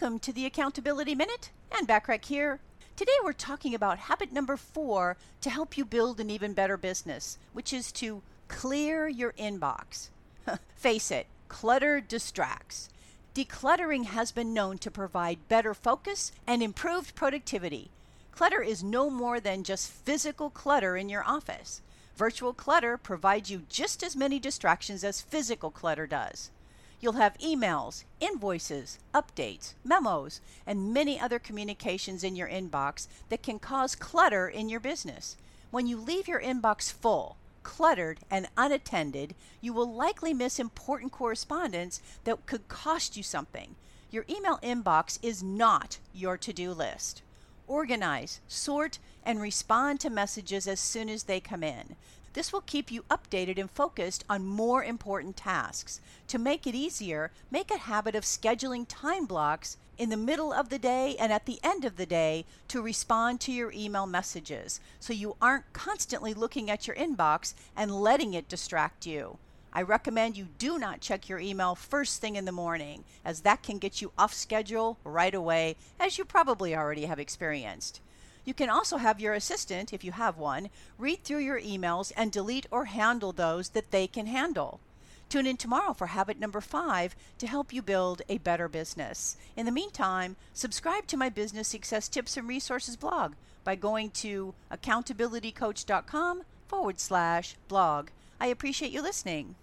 Welcome to the Accountability Minute. Anne Bachrach here. Today we're talking about habit number four to help you build an even better business, which is to clear your inbox. Face it, clutter distracts. Decluttering has been known to provide better focus and improved productivity. Clutter is no more than just physical clutter in your office. Virtual clutter provides you just as many distractions as physical clutter does. You'll have emails, invoices, updates, memos, and many other communications in your inbox that can cause clutter in your business. When you leave your inbox full, cluttered, and unattended, you will likely miss important correspondence that could cost you something. Your email inbox is not your to do list. Organize, sort, and respond to messages as soon as they come in. This will keep you updated and focused on more important tasks. To make it easier, make a habit of scheduling time blocks in the middle of the day and at the end of the day to respond to your email messages so you aren't constantly looking at your inbox and letting it distract you. I recommend you do not check your email first thing in the morning, as that can get you off schedule right away, as you probably already have experienced. You can also have your assistant, if you have one, read through your emails and delete or handle those that they can handle. Tune in tomorrow for habit number five to help you build a better business. In the meantime, subscribe to my business success tips and resources blog by going to accountabilitycoach.com forward slash blog. I appreciate you listening.